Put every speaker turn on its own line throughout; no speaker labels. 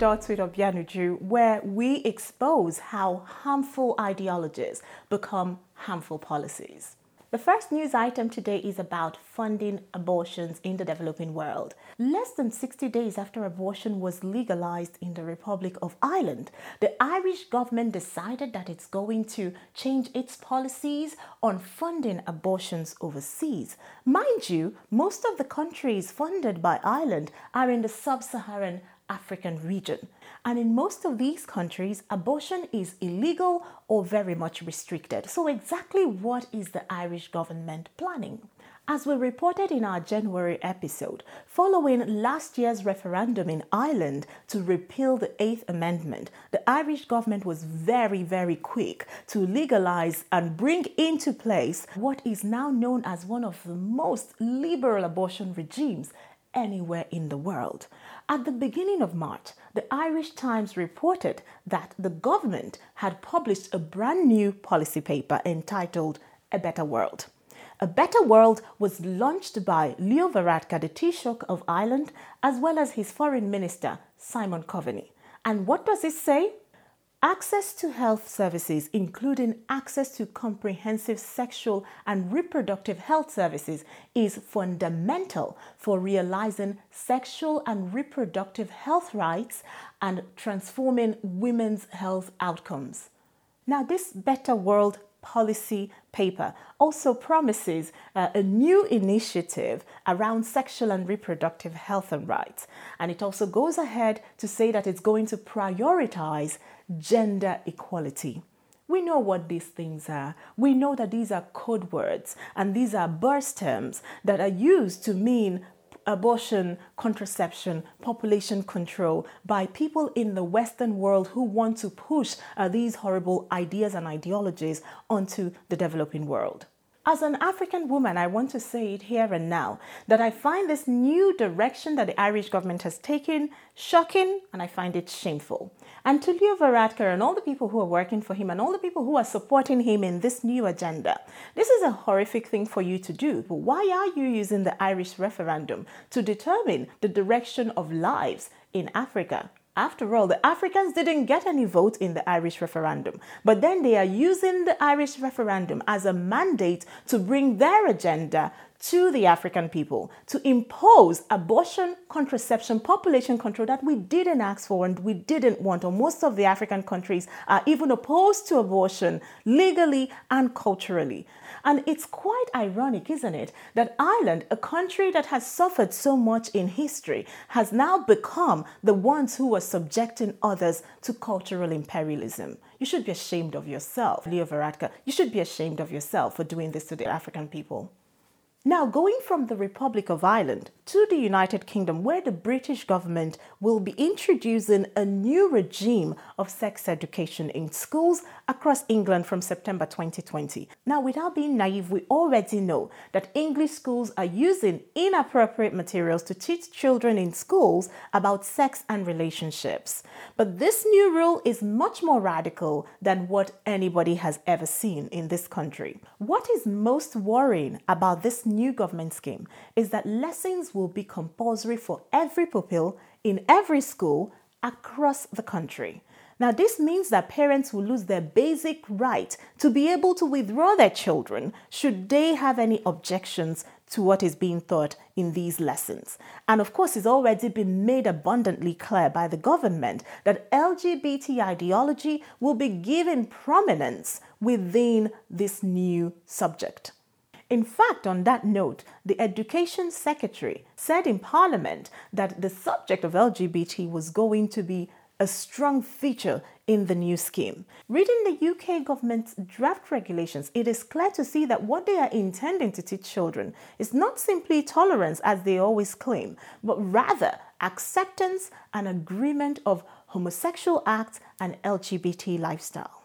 Welcome of Obianuju, where we expose how harmful ideologies become harmful policies. The first news item today is about funding abortions in the developing world. Less than 60 days after abortion was legalized in the Republic of Ireland, the Irish government decided that it's going to change its policies on funding abortions overseas. Mind you, most of the countries funded by Ireland are in the sub Saharan African region. And in most of these countries, abortion is illegal or very much restricted. So, exactly what is the Irish government planning? As we reported in our January episode, following last year's referendum in Ireland to repeal the Eighth Amendment, the Irish government was very, very quick to legalize and bring into place what is now known as one of the most liberal abortion regimes anywhere in the world. At the beginning of March, the Irish Times reported that the government had published a brand new policy paper entitled A Better World. A Better World was launched by Leo Varadkar, the Taoiseach of Ireland, as well as his foreign minister, Simon Coveney. And what does it say? Access to health services, including access to comprehensive sexual and reproductive health services, is fundamental for realizing sexual and reproductive health rights and transforming women's health outcomes. Now, this Better World policy paper also promises uh, a new initiative around sexual and reproductive health and rights. And it also goes ahead to say that it's going to prioritize gender equality. We know what these things are. We know that these are code words and these are burst terms that are used to mean abortion, contraception, population control by people in the Western world who want to push uh, these horrible ideas and ideologies onto the developing world. As an African woman, I want to say it here and now that I find this new direction that the Irish government has taken shocking and I find it shameful. And to Leo Varadkar and all the people who are working for him and all the people who are supporting him in this new agenda, this is a horrific thing for you to do. But why are you using the Irish referendum to determine the direction of lives in Africa? After all, the Africans didn't get any vote in the Irish referendum, but then they are using the Irish referendum as a mandate to bring their agenda to the African people to impose abortion, contraception, population control that we didn't ask for and we didn't want, or most of the African countries are even opposed to abortion legally and culturally. And it's quite ironic, isn't it, that Ireland, a country that has suffered so much in history, has now become the ones who are subjecting others to cultural imperialism. You should be ashamed of yourself, Leo Varadkar. You should be ashamed of yourself for doing this to the African people. Now, going from the Republic of Ireland to the United Kingdom, where the British government will be introducing a new regime of sex education in schools across England from September 2020. Now, without being naive, we already know that English schools are using inappropriate materials to teach children in schools about sex and relationships. But this new rule is much more radical than what anybody has ever seen in this country. What is most worrying about this new government scheme is that lessons will be compulsory for every pupil in every school across the country. Now, this means that parents will lose their basic right to be able to withdraw their children should they have any objections to what is being taught in these lessons. And of course, it's already been made abundantly clear by the government that LGBT ideology will be given prominence within this new subject. In fact, on that note, the Education Secretary said in Parliament that the subject of LGBT was going to be a strong feature in the new scheme. Reading the UK government's draft regulations, it is clear to see that what they are intending to teach children is not simply tolerance, as they always claim, but rather acceptance and agreement of homosexual acts and LGBT lifestyle.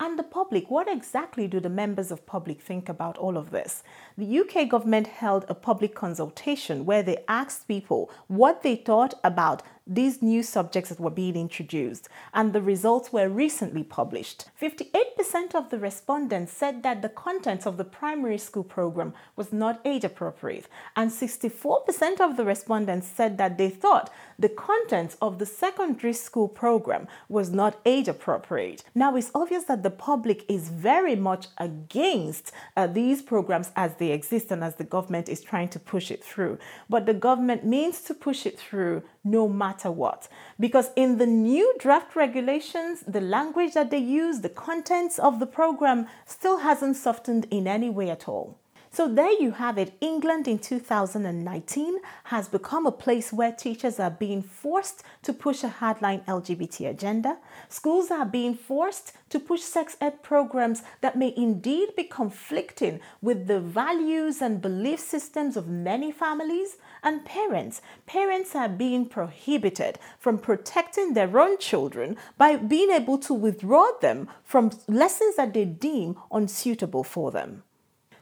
And the public, what exactly do the members of public think about all of this? The UK government held a public consultation where they asked people what they thought about these new subjects that were being introduced, and the results were recently published. 58% of the respondents said that the contents of the primary school program was not age appropriate, and 64% of the respondents said that they thought the contents of the secondary school program was not age appropriate. Now, it's obvious that the public is very much against uh, these programs as they exist and as the government is trying to push it through. But the government means to push it through no matter what. Because in the new draft regulations, the language that they use, the contents of the program still hasn't softened in any way at all. So there you have it. England in 2019 has become a place where teachers are being forced to push a hardline LGBT agenda. Schools are being forced to push sex ed programs that may indeed be conflicting with the values and belief systems of many families and parents. Parents are being prohibited from protecting their own children by being able to withdraw them from lessons that they deem unsuitable for them.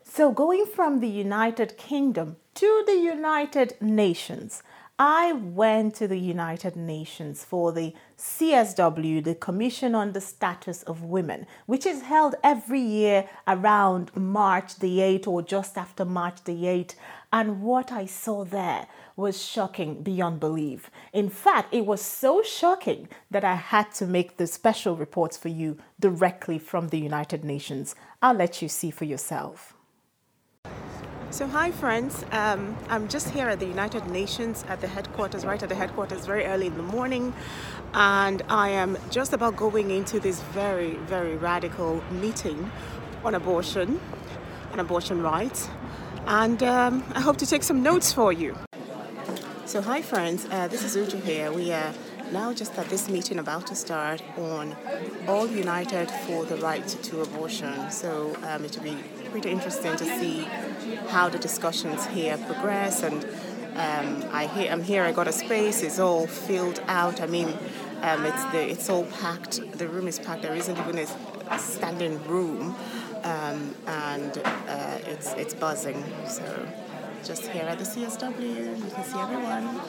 So, going from the United Kingdom to the United Nations, I went to the United Nations for the CSW, the Commission on the Status of Women, which is held every year around March the 8th or just after March the 8th. And what I saw there was shocking beyond belief. In fact, it was so shocking that I had to make the special reports for you directly from the United Nations. I'll let you see for yourself. So, hi friends, um, I'm just here at the United Nations at the headquarters, right at the headquarters, very early in the morning, and I am just about going into this very, very radical meeting on abortion, on abortion rights, and um, I hope to take some notes for you. So, hi friends, uh, this is Uju here. We are now just at this meeting about to start on All United for the Right to Abortion. So, um, it will be pretty interesting to see how the discussions here progress. And um, I hear, I'm here. I got a space. It's all filled out. I mean, um, it's the it's all packed. The room is packed. There isn't even a standing room, um, and uh, it's it's buzzing. So just here at the CSW, you can see everyone.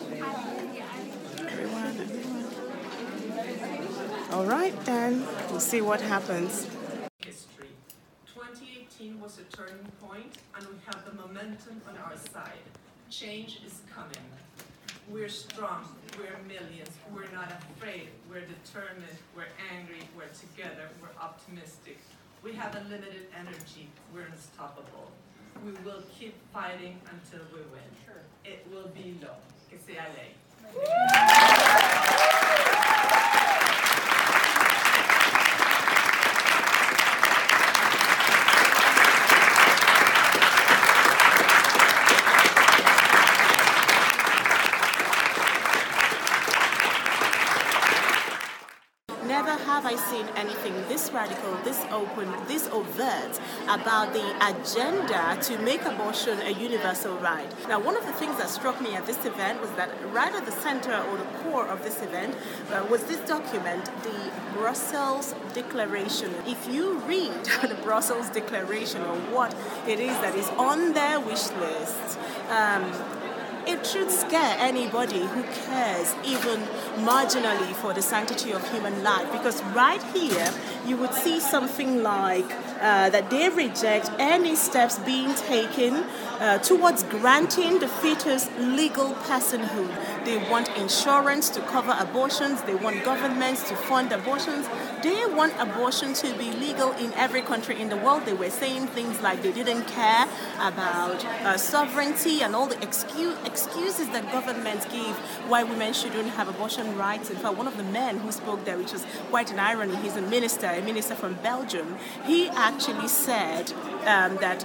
Everyone, everyone. All right, then we'll see what happens.
2018 was a turning point, and we have the momentum on our side. Change is coming. We're strong, we're millions, we're not afraid, we're determined, we're angry, we're together, we're optimistic. We have unlimited energy, we're unstoppable. We will keep fighting until we win. It will be long. Que sea ley.
Seen anything this radical, this open, this overt about the agenda to make abortion a universal right. Now, one of the things that struck me at this event was that right at the center or the core of this event uh, was this document, the Brussels Declaration. If you read the Brussels Declaration or what it is that is on their wish list, um, it should scare anybody who cares even marginally for the sanctity of human life? Because right here you would see something like uh, that they reject any steps being taken uh, towards granting the fetus legal personhood. They want insurance to cover abortions, they want governments to fund abortions, they want abortion to be legal in every country in the world. They were saying things like they didn't care about uh, sovereignty and all the excuse, excuses that governments give why women shouldn't have abortion rights. In fact, one of the men who spoke there, which was quite an irony, he's a minister, a minister from Belgium, he actually said um, that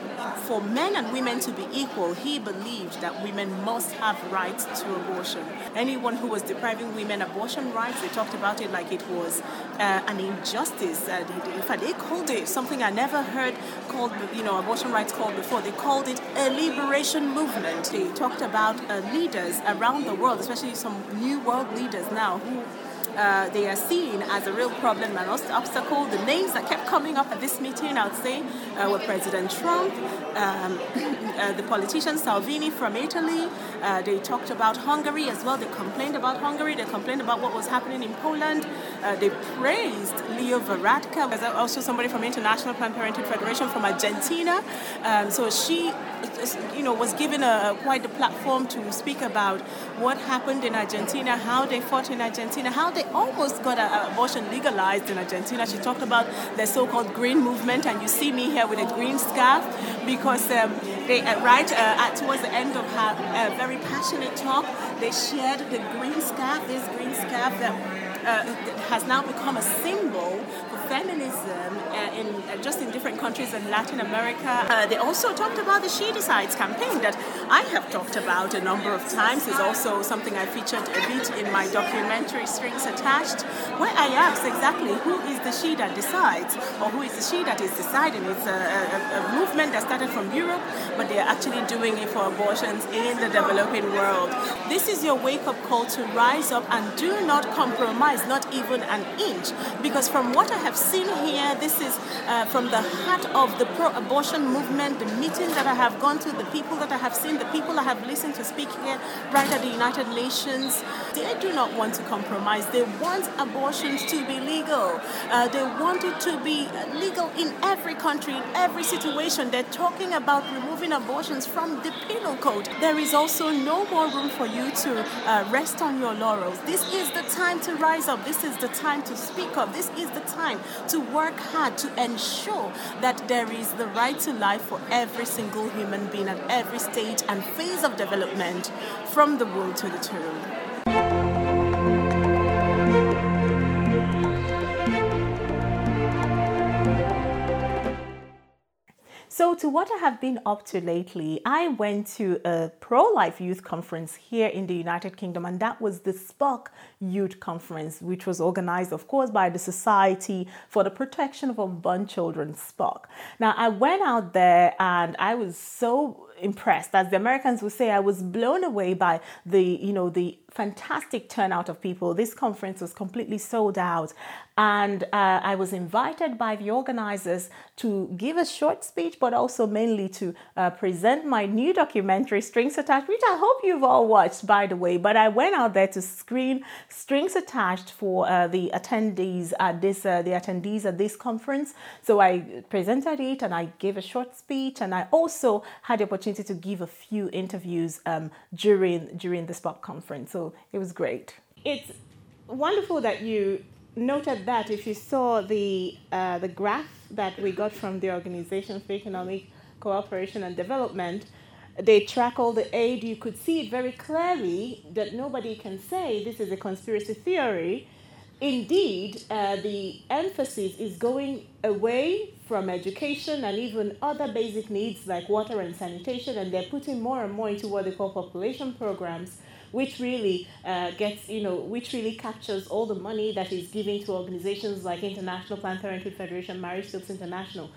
for men and women to be equal, he believed that women must have rights to abortion. Anyone who was depriving women abortion rights, they talked about it like it was uh, an injustice. Uh, in fact, they called it something I never heard called, you know, abortion rights called before. They called it a liberation movement. They talked about uh, leaders around the world, especially some new world leaders now who uh, they are seen as a real problem and obstacle. The names that kept coming up at this meeting, I would say, uh, were President Trump, um, uh, the politician Salvini from Italy. Uh, they talked about Hungary as well. They complained about Hungary. They complained about what was happening in Poland. Uh, they praised Leo Varadkar. Also somebody from International Planned Parenthood Federation from Argentina. Um, so she, you know, was given a, quite the platform to speak about what happened in Argentina, how they fought in Argentina, how they almost got abortion legalized in Argentina. She talked about the so-called green movement, and you see me here with a green scarf because um, they, uh, right uh, at, towards the end of her uh, very passionate talk, they shared the green scarf, this green scarf that uh, has now become a symbol for feminism uh, in uh, just in different countries in Latin America. Uh, they also talked about the She Decides campaign that I have talked about a number of times. Is also something I featured a bit in my documentary Strings Attached, where I asked exactly who is the she that decides, or who is the she that is deciding. It's a, a, a movement that started from Europe, but they are actually doing it for abortions in the developing world. This is your wake up call to rise up and do not compromise is not even an inch. Because from what I have seen here, this is uh, from the heart of the pro abortion movement, the meetings that I have gone to, the people that I have seen, the people I have listened to speak here right at the United Nations. They do not want to compromise. They want abortions to be legal. Uh, they want it to be legal in every country, in every situation. They're talking about removing abortions from the penal code. There is also no more room for you to uh, rest on your laurels. This is the time to rise rise up. This is the time to speak up. This is the time to work hard to ensure that there is the right to life for every single human being at every stage and phase of development from the womb to the tomb. So, to what I have been up to lately, I went to a pro life youth conference here in the United Kingdom, and that was the SPUC Youth Conference, which was organized, of course, by the Society for the Protection of Unborn Children, SPUC. Now, I went out there and I was so impressed as the americans would say i was blown away by the you know the fantastic turnout of people this conference was completely sold out and uh, I was invited by the organizers to give a short speech, but also mainly to uh, present my new documentary, Strings Attached, which I hope you've all watched, by the way. But I went out there to screen Strings Attached for uh, the attendees at this, uh, the attendees at this conference. So I presented it and I gave a short speech, and I also had the opportunity to give a few interviews um, during during the SPUC conference. So it was great. It's wonderful that you noted that if you saw the uh, the graph that we got from the Organization for Economic Cooperation and Development, they track all the aid. You could see it very clearly that nobody can say this is a conspiracy theory. Indeed, uh, the emphasis is going away from education and even other basic needs like water and sanitation, and they're putting more and more into what they call population programs which really uh, gets, you know, which really captures all the money that is given to organizations like International Planned Parenthood Federation, Marie Stopes International.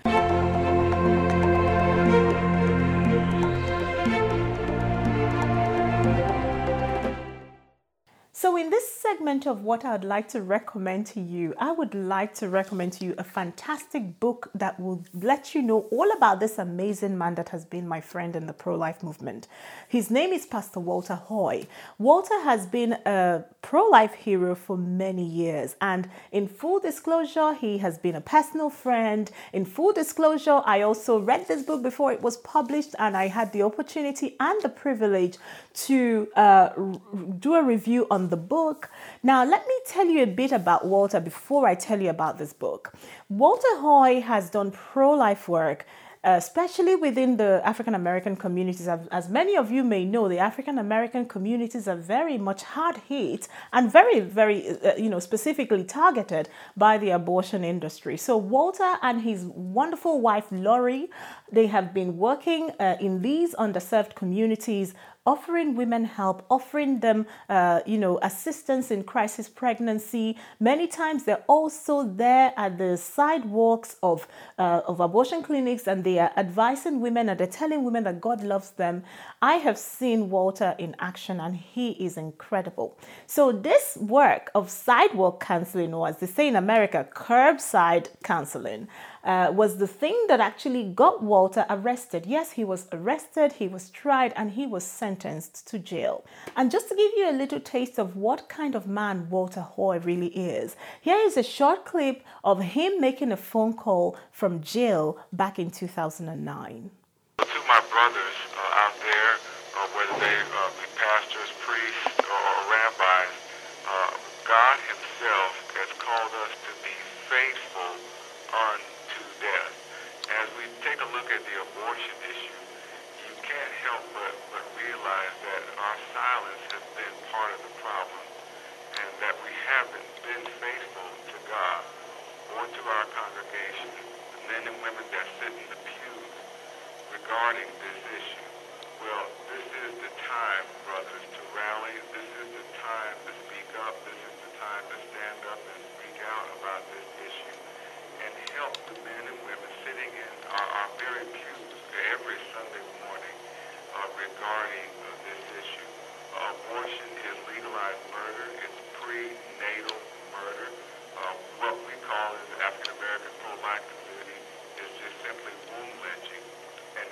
So, in this segment of what I'd like to recommend to you, I would like to recommend to you a fantastic book that will let you know all about this amazing man that has been my friend in the pro life movement. His name is Pastor Walter Hoye. Walter has been a pro life hero for many years, and in full disclosure, he has been a personal friend. In full disclosure, I also read this book before it was published, and I had the opportunity and the privilege to uh, do a review on the the book. Now, let me tell you a bit about Walter before I tell you about this book. Walter Hoye has done pro life work especially within the African American communities. As many of you may know, the African American communities are very much hard hit and very, very, uh, you know, specifically targeted by the abortion industry. So Walter and his wonderful wife Lori, they have been working uh, in these underserved communities offering women help, offering them, uh, you know, assistance in crisis pregnancy. Many times they're also there at the sidewalks of, uh, of abortion clinics and they are advising women and they're telling women that God loves them. I have seen Walter in action and he is incredible. So, this work of sidewalk counseling, or as they say in America, curbside counseling, uh, was the thing that actually got Walter arrested. Yes, he was arrested, he was tried, and he was sentenced to jail. And just to give you a little taste of what kind of man Walter Hoye really is, here is a short clip of him making a phone call from jail back in 2009.
To my brothers uh, out there, uh, whether they uh, be pastors, priests, or, or rabbis, uh, God Himself has called us to be faithful unto death. As we take a look at the abortion issue, you can't help but, but realize that our silence has been part of the problem and that we haven't been faithful to God or to our congregation, the men and women that sit in the pews regarding this issue. Well, this is the time, brothers, to rally. This is the time to speak up. This is the time to stand up and speak out about this issue and help the men and women sitting in our, our very pews every Sunday morning uh, regarding uh, this issue. Uh, abortion is legalized murder. It's prenatal murder. Uh, what we call in the African American pro-life is just simply womb lynching. And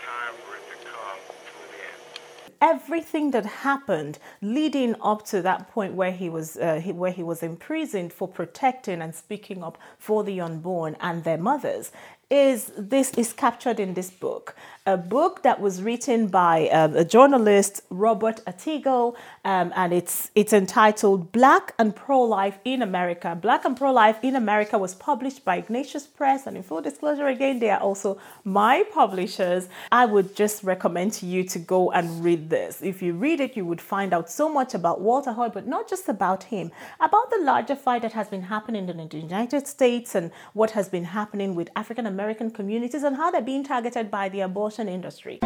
time for it to come to an end
everything that happened leading up to that point where he was uh, he, where he was imprisoned for protecting and speaking up for the unborn and their mothers is this is captured in this book. A book that was written by um, a journalist robert Artigal, um, and it's it's entitled black and pro-life in america. Black and pro-life in america was published by ignatius press and in full disclosure again they are also my publishers. I would just recommend to you to go and read this. If you read it you would find out so much about walter hoye but not just about him about the larger fight that has been happening in the united states and what has been happening with african American communities and how they're being targeted by the abortion industry.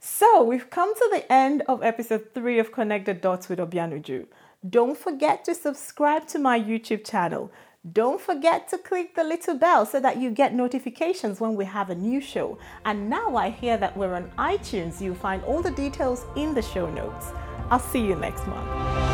So, we've come to the end of episode 3 of Connected Dots with Obianuju. Don't forget to subscribe to my YouTube channel. Don't forget to click the little bell so that you get notifications when we have a new show. And now I hear that we're on iTunes. You'll find all the details in the show notes. I'll see you next month.